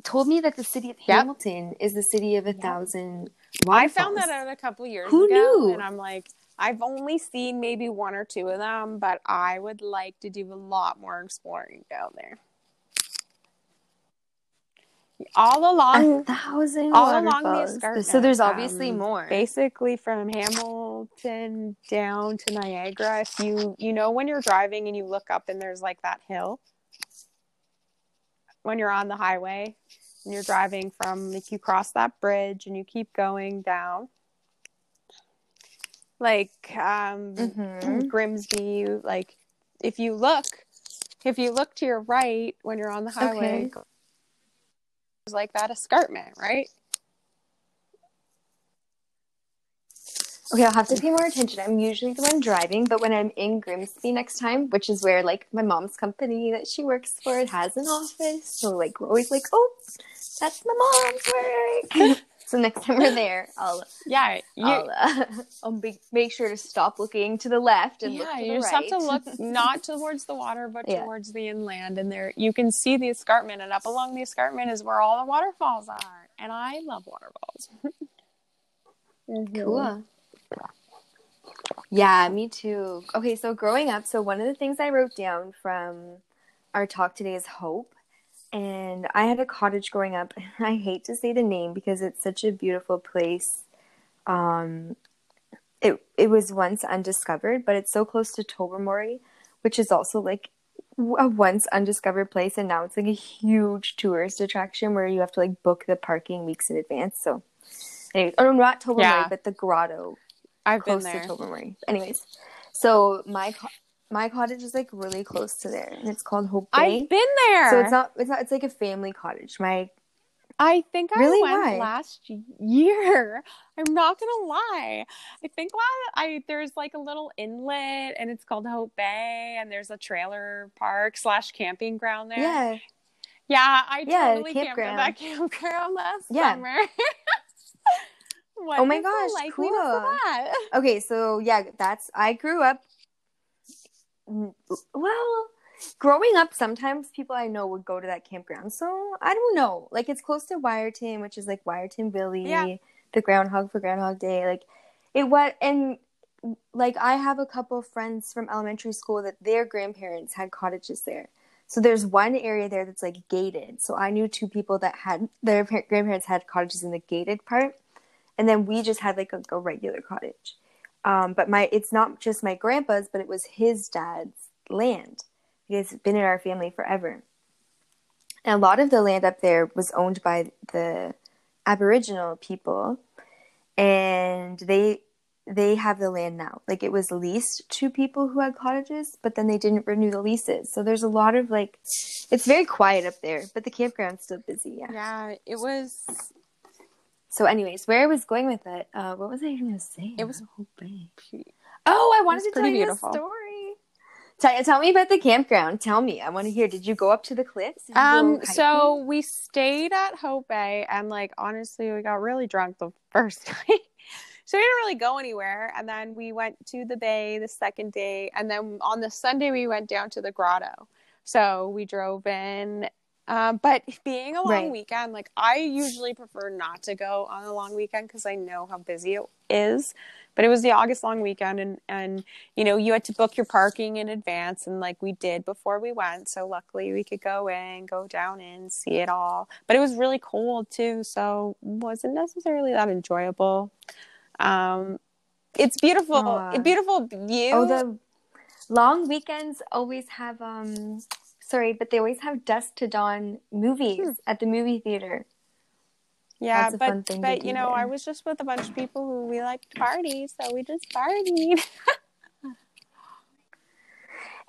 told me that the city of Yep. Hamilton is the city of a thousand I found that out a couple years Who ago, knew? and I'm like, I've only seen maybe one or two of them, but I would like to do a lot more exploring down there. All along a thousand all along the escarpment. So there's obviously um, more. Basically, from Hamilton down to Niagara. If you you know when you're driving and you look up and there's like that hill when you're on the highway and you're driving from like you cross that bridge and you keep going down like um Mhm. Grimsby like if you look if you look to your right when you're on the highway Okay. Like that escarpment right Okay, I'll have to pay more attention. I'm usually the one driving, but when I'm in Grimsby next time, which is where like my mom's company that she works for, has an office. So like we're always like, oh, that's my mom's work. so next time we're there, I'll yeah you I'll, uh, I'll make, make sure to stop looking to the left and look yeah, to you the just right. have to look not towards the water, but Yeah. towards the inland, and there you can see the escarpment, and up along the escarpment is where all the waterfalls are, and I love waterfalls. Cool. Yeah, me too. Okay, so growing up, so one of the things I wrote down from our talk today is hope. And I had a cottage growing up. I hate to say the name because it's such a beautiful place. Um, it it was once undiscovered, but it's so close to Tobermory, which is also like a once undiscovered place, and now it's like a huge tourist attraction where you have to like book the parking weeks in advance. So, anyways, oh no, not Tobermory, Yeah. but the grotto I've been close there. to Tobermory. Anyways, so my my cottage is like really close to there, and it's called Hope Bay. I've been there. So it's not it's not it's like a family cottage. My I think I Really? went Why? last year. I'm not gonna lie. I think I there's like a little inlet, and it's called Hope Bay, and there's a trailer park slash camping ground there. yeah Yeah, I Yeah, totally camped at campground. that campground last Yeah. summer. What Oh my gosh, cool. okay so yeah that's I grew up Mm, well, growing up, sometimes people I know would go to that campground. So I don't know. Like it's close to Wiarton, which is like Wiarton Willie, Yeah. the groundhog for Groundhog Day. Like it what and like I have a couple of friends from elementary school that their grandparents had cottages there. So there's one area there that's like gated. So I knew two people that had their grandparents had cottages in the gated part, and then we just had like a, a regular cottage. Um, but my it's not just my grandpa's, but it was his dad's land. It's been in our family forever. And a lot of the land up there was owned by the Aboriginal people, and they they have the land now. Like it was leased to people who had cottages, but then they didn't renew the leases. So there's a lot of like, it's very quiet up there, but the campground's still busy. Yeah. Yeah, it was. So, anyways, where I was going with it, uh, what was I even gonna say? It was- Hope Bay. Oh, I wanted to tell pretty you beautiful. a story. Tell, tell me about the campground. Tell me. I want to hear. Did you go up to the cliffs? Um, so we stayed at Hope Bay, and like honestly, we got really drunk the first night. So we didn't really go anywhere, and then we went to the bay the second day, and then on the Sunday we went down to the grotto. So we drove in, um, but being a long Right. weekend, like I usually prefer not to go on a long weekend because I know how busy it is. But it was the August long weekend, and and you know you had to book your parking in advance, and like we did before we went. So luckily we could go in, go down in, see it all. But it was really cold too, so wasn't necessarily that enjoyable. Um, it's beautiful, beautiful view. Oh, the long weekends always have um. Sorry, but they always have dusk to dawn movies Hmm. at the movie theater. yeah, but fun thing to but you know, there. I was just with a bunch of people who we liked to party, so we just partied.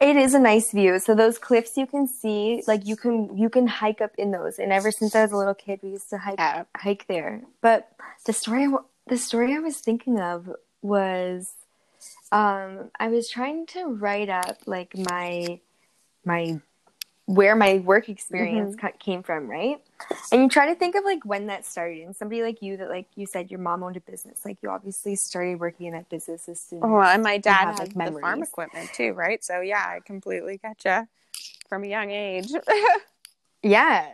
It is a nice view. So those cliffs you can see, like you can you can hike up in those. And ever since I was a little kid, we used to hike Yeah. hike there. But the story the story I was thinking of was um I was trying to write up like my my where my work experience mm-hmm. ca- came from, right? And you try to think of like when that started. And somebody like you that like you said your mom owned a business. Like you obviously started working in that business as soon Oh, and my dad had like, the farm equipment too, right? So yeah, I completely getcha from a young age. Yeah.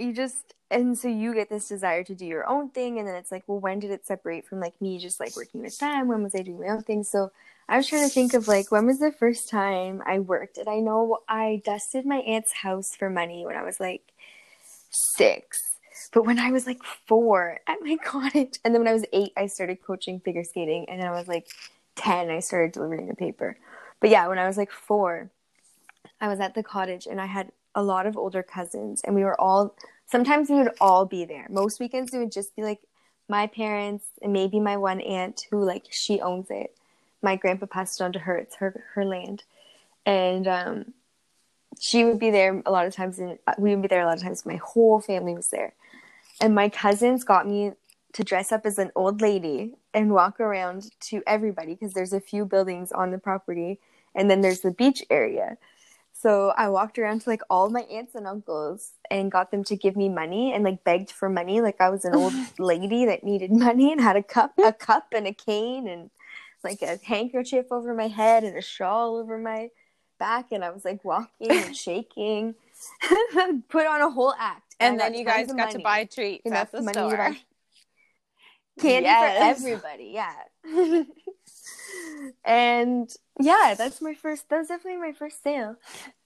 You just and so you get this desire to do your own thing and then it's like, well, when did it separate from like me just like working with them? When was I doing my own thing? So I was trying to think of like when was the first time I worked? And I know I dusted my aunt's house for money when I was like six. But when I was like four at my cottage, and then when I was eight, I started coaching figure skating, and then I was like ten, I started delivering the paper. But yeah, when I was like four, I was at the cottage and I had a lot of older cousins and we were all sometimes we would all be there. Most weekends it would just be like my parents and maybe my one aunt who like she owns it. My grandpa passed it on to her. It's her her land. And um she would be there a lot of times and we would be there a lot of times. My whole family was there. And my cousins got me to dress up as an old lady and walk around to everybody because there's a few buildings on the property and then there's the beach area. So I walked around to like all my aunts and uncles and got them to give me money and like begged for money like I was an old lady that needed money and had a cup a cup and a cane and like a handkerchief over my head and a shawl over my back and I was like walking and shaking. Put on a whole act. and I then you guys got to money. buy treats Enough at the money to store. candy Yes. for everybody yeah and yeah that's my first that was definitely my first sale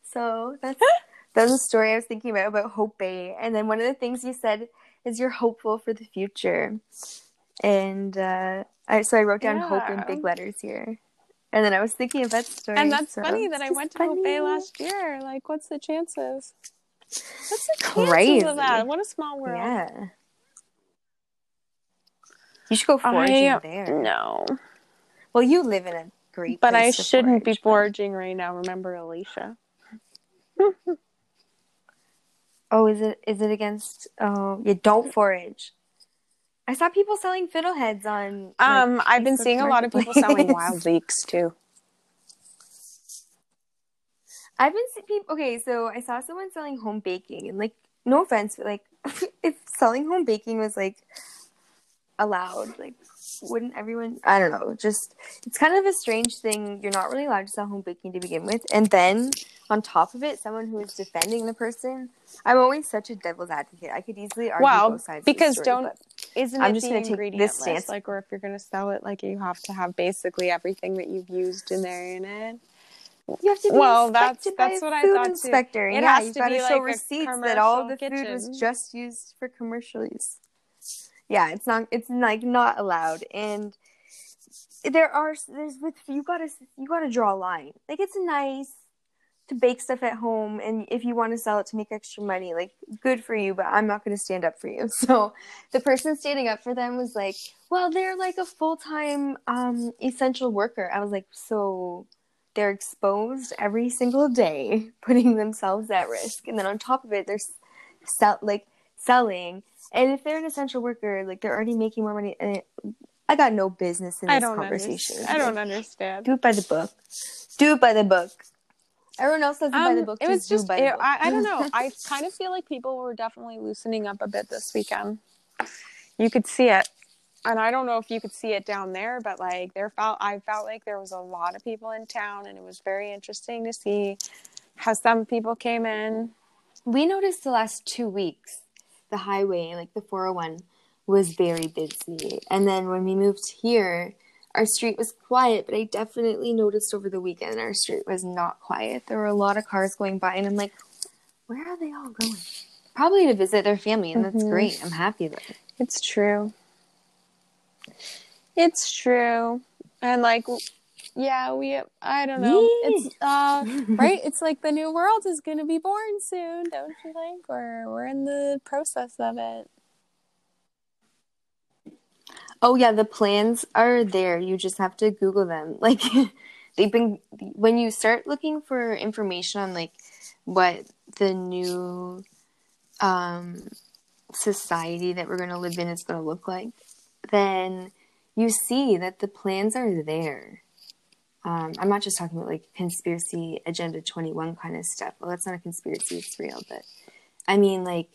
so that's that was a story i was thinking about about hope bay and then one of the things you said is you're hopeful for the future and uh I, so i wrote down hope in big letters here and then i was thinking of that story And that's so funny that I went to Hope Bay last year. Like, what's the chances? What's the chances Crazy. of that? What a small world. yeah you should go I foraging there no, well you live in a great but I shouldn't be forage, but- foraging right now. Remember Alicia? Oh, is it is it against? Oh, yeah. Don't forage. I saw people selling fiddleheads on. like, Um, I've been seeing a lot of people selling wild leeks too. I've been seeing people. Okay, so I saw someone selling home baking, and like, no offense, but like, if selling home baking was like allowed, like, wouldn't everyone? I don't know. Just it's kind of a strange thing. You're not really allowed to sell home baking to begin with, and then on top of it, someone who is defending the person. I'm always such a devil's advocate. I could easily argue well, both sides. because story, don't isn't I'm it just the gonna take ingredient this list? stance. Like, or if you're gonna sell it, like you have to have basically everything that you've used in there in it. you have to be Well, that's- that's what I thought, too. inspector. It yeah, has to be like receipts that all the commercial food was just used for commercial use. Yeah, it's not. It's like not allowed, and there are there's with you gotta you gotta draw a line. Like it's nice to bake stuff at home, and if you want to sell it to make extra money, like good for you. But I'm not going to stand up for you. So the person standing up for them was like, "Well, they're like a full time um, essential worker." I was like, "So." They're exposed every single day, putting themselves at risk, and then on top of it, they're sell like selling. And if they're an essential worker, like they're already making more money. And it, I got no business in this I don't conversation. understand. I don't understand. Do it by the book. Do it by the book. Everyone else does it by the Um, book. it was just it- I, I don't know. I kind of feel like people were definitely loosening up a bit this weekend. You could see it, and I don't know if you could see it down there, but like there felt I felt like there was a lot of people in town, and it was very interesting to see how some people came in. we noticed the last two weeks the highway, like the 401, was very busy. And then when we moved here, our street was quiet, but I definitely noticed over the weekend our street was not quiet. There were a lot of cars going by, and I'm like, where are they all going? Probably to visit their family, and that's Mhm. great. I'm happy it. It's true. It's true, and like, yeah, we. I don't know. It's uh. right? It's like the new world is going to be born soon, don't you think? We're we're in the process of it. Oh yeah, the plans are there. You just have to Google them. Like they've been when you start looking for information on like what the new um society that we're going to live in is going to look like, then you see that the plans are there. Um, I'm not just talking about like conspiracy agenda 21 kind of stuff. Well, that's not a conspiracy, it's real, but I mean like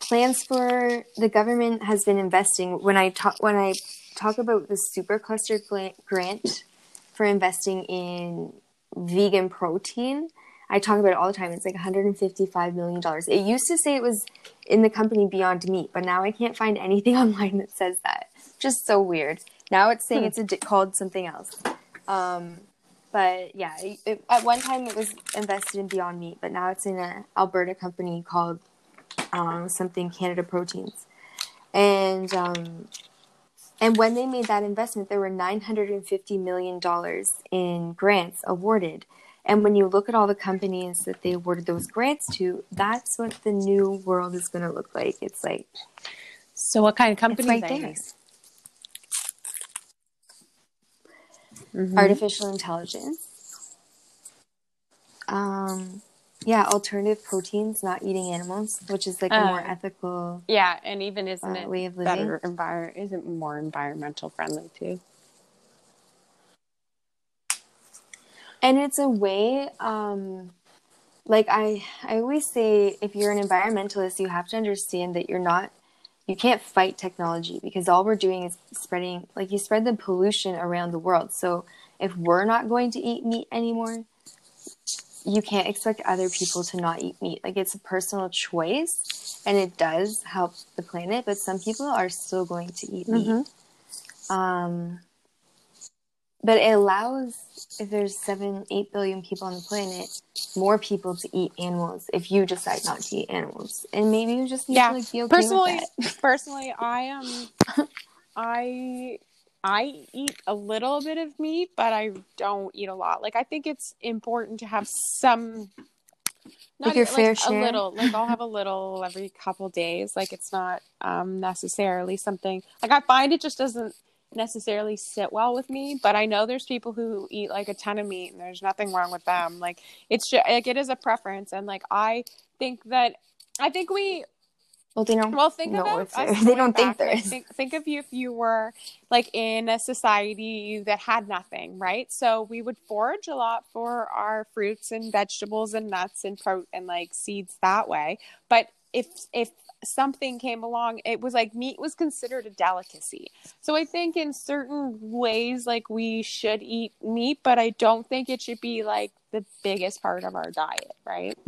plans for the government has been investing when i talk when i talk about the supercluster grant for investing in vegan protein i talk about it all the time. It's like 155 million dollars. It used to say it was in the company beyond meat but now i can't find anything online that says that. Just so weird. Now it's saying Hmm. it's a, di- called something else um, but yeah it, it- at one time it was invested in beyond meat but now it's in an alberta company called um, something Canada Proteins, and um, and when they made that investment, there were nine hundred and fifty million dollars in grants awarded. And when you look at all the companies that they awarded those grants to, that's what the new world is going to look like. It's like So, what kind of company? right there. Mm-hmm. artificial intelligence. Um, yeah, alternative proteins, not eating animals, which is like a more Oh. ethical. Yeah, and even isn't Uh, it way of living. better envir- Isn't more environmental friendly too? and it's a way um like i i always say if you're an environmentalist you have to understand that you're not you can't fight technology because all we're doing is spreading like you spread the pollution around the world. So if we're not going to eat meat anymore you can't expect other people to not eat meat. Like it's a personal choice and it does help the planet but some people are still going to eat meat. Mhm. um, but it allows if there's seven, eight billion people on the planet, more people to eat animals. If you decide not to eat animals, and maybe you just need Yeah. to like be okay personally, personally, I am. I I eat a little bit of meat, but I don't eat a lot. Like I think it's important to have some. Like your fair a share? little. Like I'll have a little every couple days. Like it's not um necessarily something. Like I find it just doesn't necessarily sit well with me. But I know there's people who eat like a ton of meat, and there's nothing wrong with them. Like it's just like it is a preference, and like I think that I think we Well, they don't. well, think know about if us they don't think back, there like, is. Think, think of you if you were like in a society that had nothing, right? So we would forage a lot for our fruits and vegetables and nuts and pro and like seeds that way. But if if something came along, it was like meat was considered a delicacy. So I think in certain ways, like we should eat meat, but I don't think it should be like the biggest part of our diet, right?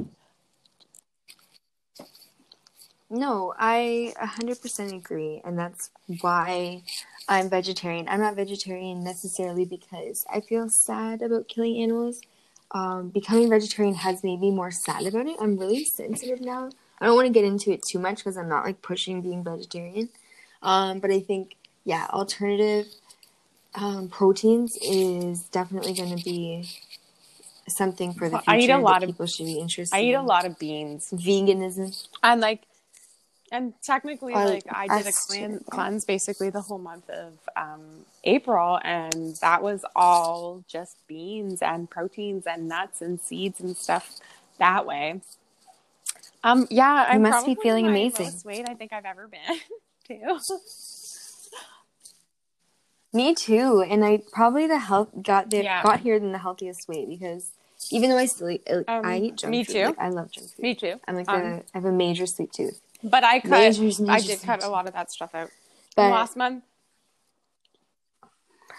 No, I 100% agree. And that's why I'm vegetarian. I'm not vegetarian necessarily because I feel sad about killing animals. Um, becoming vegetarian has made me more sad about it. I'm really sensitive now. I don't want to get into it too much because I'm not like pushing being vegetarian. Um, but I think, yeah, alternative um, proteins is definitely going to be something for the future. I eat a lot that of- people should be interested. I eat a lot of beans. veganism. And like and technically like I did a us clean, cleanse basically the whole month of um April and that was all just beans and proteins and nuts and seeds and stuff that way. Um yeah, I'm must be feeling amazing. lowest weight I think I've ever been too. Me too, and I probably the health got there Yeah. got here in the healthiest way because even though I still eat, uh, Um, I eat junk food. me food. too. Like, I love junk food. Me too. I'm like Um, the, I have a major sweet tooth, But I cut Majors, I did cut a lot of that stuff out. but Last month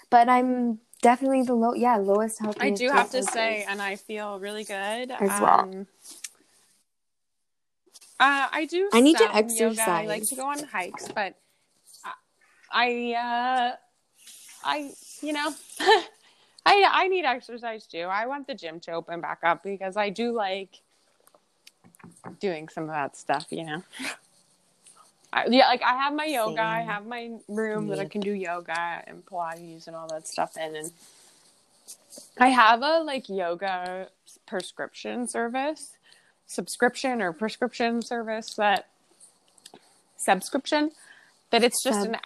but I'm definitely the low yeah lowest healthiest. I do have to say, and I feel really good. As well. Uh, I do. I need to exercise. yoga. I like to go on hikes, but I, uh, I, you know, I I need exercise too. I want the gym to open back up because I do like doing some of that stuff. You know. I, yeah, like I have my yoga, I have my room that I can do yoga and Pilates and all that stuff in, and I have a like yoga prescription service, subscription or prescription service that subscription that it's just Sub. an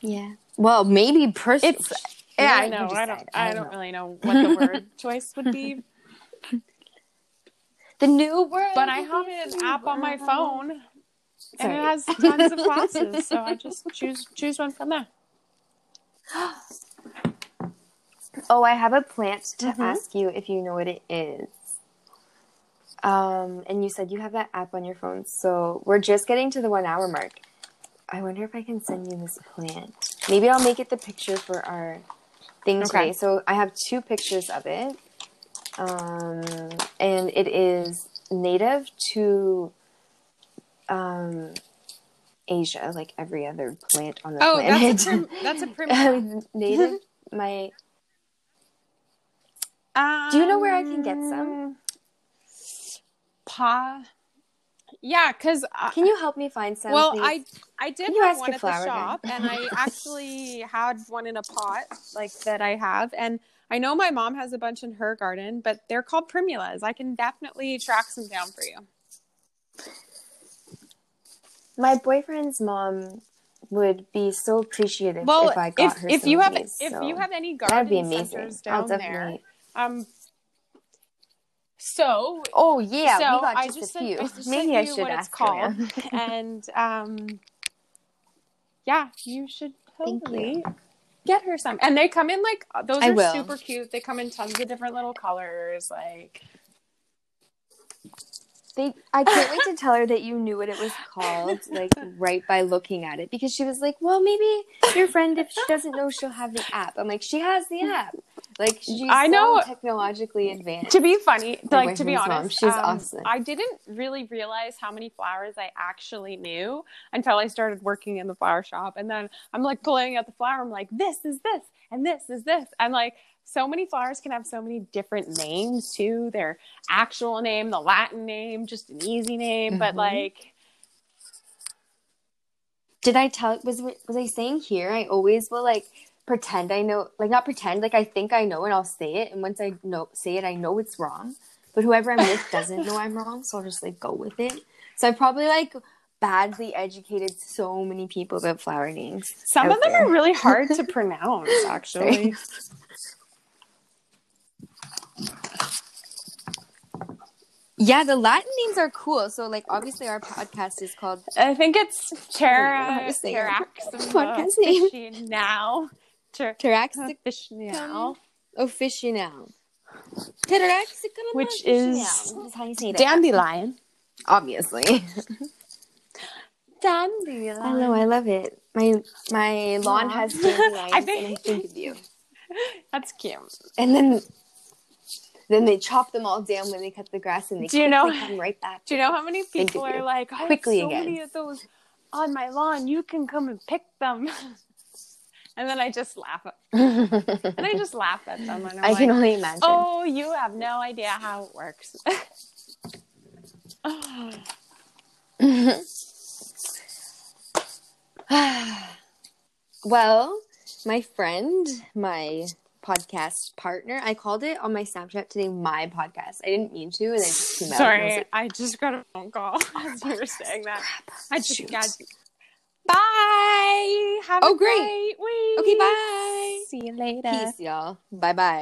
yeah. Well, maybe personal. it's yeah I know I don't decide. I don't really know what the word choice would be, The new world. but I have an app on my phone and it has tons of classes, so I just choose choose one from there. Oh, I have a plant to Mhm. ask you if you know what it is. Um, and you said you have that app on your phone, so we're just getting to the one hour mark. I wonder if I can send you this plant. Maybe I'll make it the picture for our thing Okay. today. So I have two pictures of it, um, and it is native to um, Asia, like every other plant on the Oh, planet. that's a prim- that's a primula. native. My Do you know where I can get some? Pa. Yeah, because Can you help me find some? well, please? I I did Can you have one at the shop, guy? and I actually had one in a pot like that I have, and I know my mom has a bunch in her garden, but they're called primulas. I can definitely track some down for you. my boyfriend's mom would be so appreciative Well, if I got if her if some you of have these, if so you have any that'd be garden amazing. centers I'll down there, definitely. um. So Oh yeah, so we got I just, sent- few. I just Maybe I should what it's ask called. and um yeah you should totally get her some and they come in like those I are will. super cute they come in tons of different little colors like They, I can't wait to tell her that you knew what it was called, like right by looking at it, because she was like, "Well, maybe your friend, if she doesn't know, she'll have the app." I'm like, "She has the app." Like she's I know. so technologically advanced. to be funny My like to be boyfriend's mom, honest she's um, awesome. i didn't really realize how many flowers i actually knew until i started working in the flower shop and then i'm like pulling out the flower i'm like this is this and this is this and like so many flowers can have so many different names too their actual name the latin name just an easy name but Mhm. like Did I tell? Was was I saying here? I always will like pretend I know, like not pretend, like I think I know, and I'll say it. And once I know, say it, I know it's wrong. But whoever I'm with doesn't know I'm wrong, so I'll just like go with it. So I probably like badly educated so many people about flower names. some of them there. are really hard to pronounce actually Yeah, the Latin names are cool. So like obviously our podcast is called i think it's terra don't know how to say it. terrax Podcast name. now Ter- Officinal. Which is is how you say that. dandelion Obviously. Dandelion. I know, I love it. My my lawn has dandelions I and I think of you. That's cute. And then then they chop them all down when they cut the grass and they Do you know- come right back. Do you know how many people are like, I Quickly have so again. many of those on my lawn. You can come and pick them. and then I just laugh. At, and I just laugh at them. And I'm I like, can only imagine. oh, you have no idea how it works. well, my friend, my podcast partner, I called it on my Snapchat today my podcast. I didn't mean to, and it just came out. and I Sorry, like, I just got a phone call oh, as you were saying that. I just Shoot. got Bye. Have Oh, a great. great week. Okay, bye. See you later. Peace, y'all. Bye bye.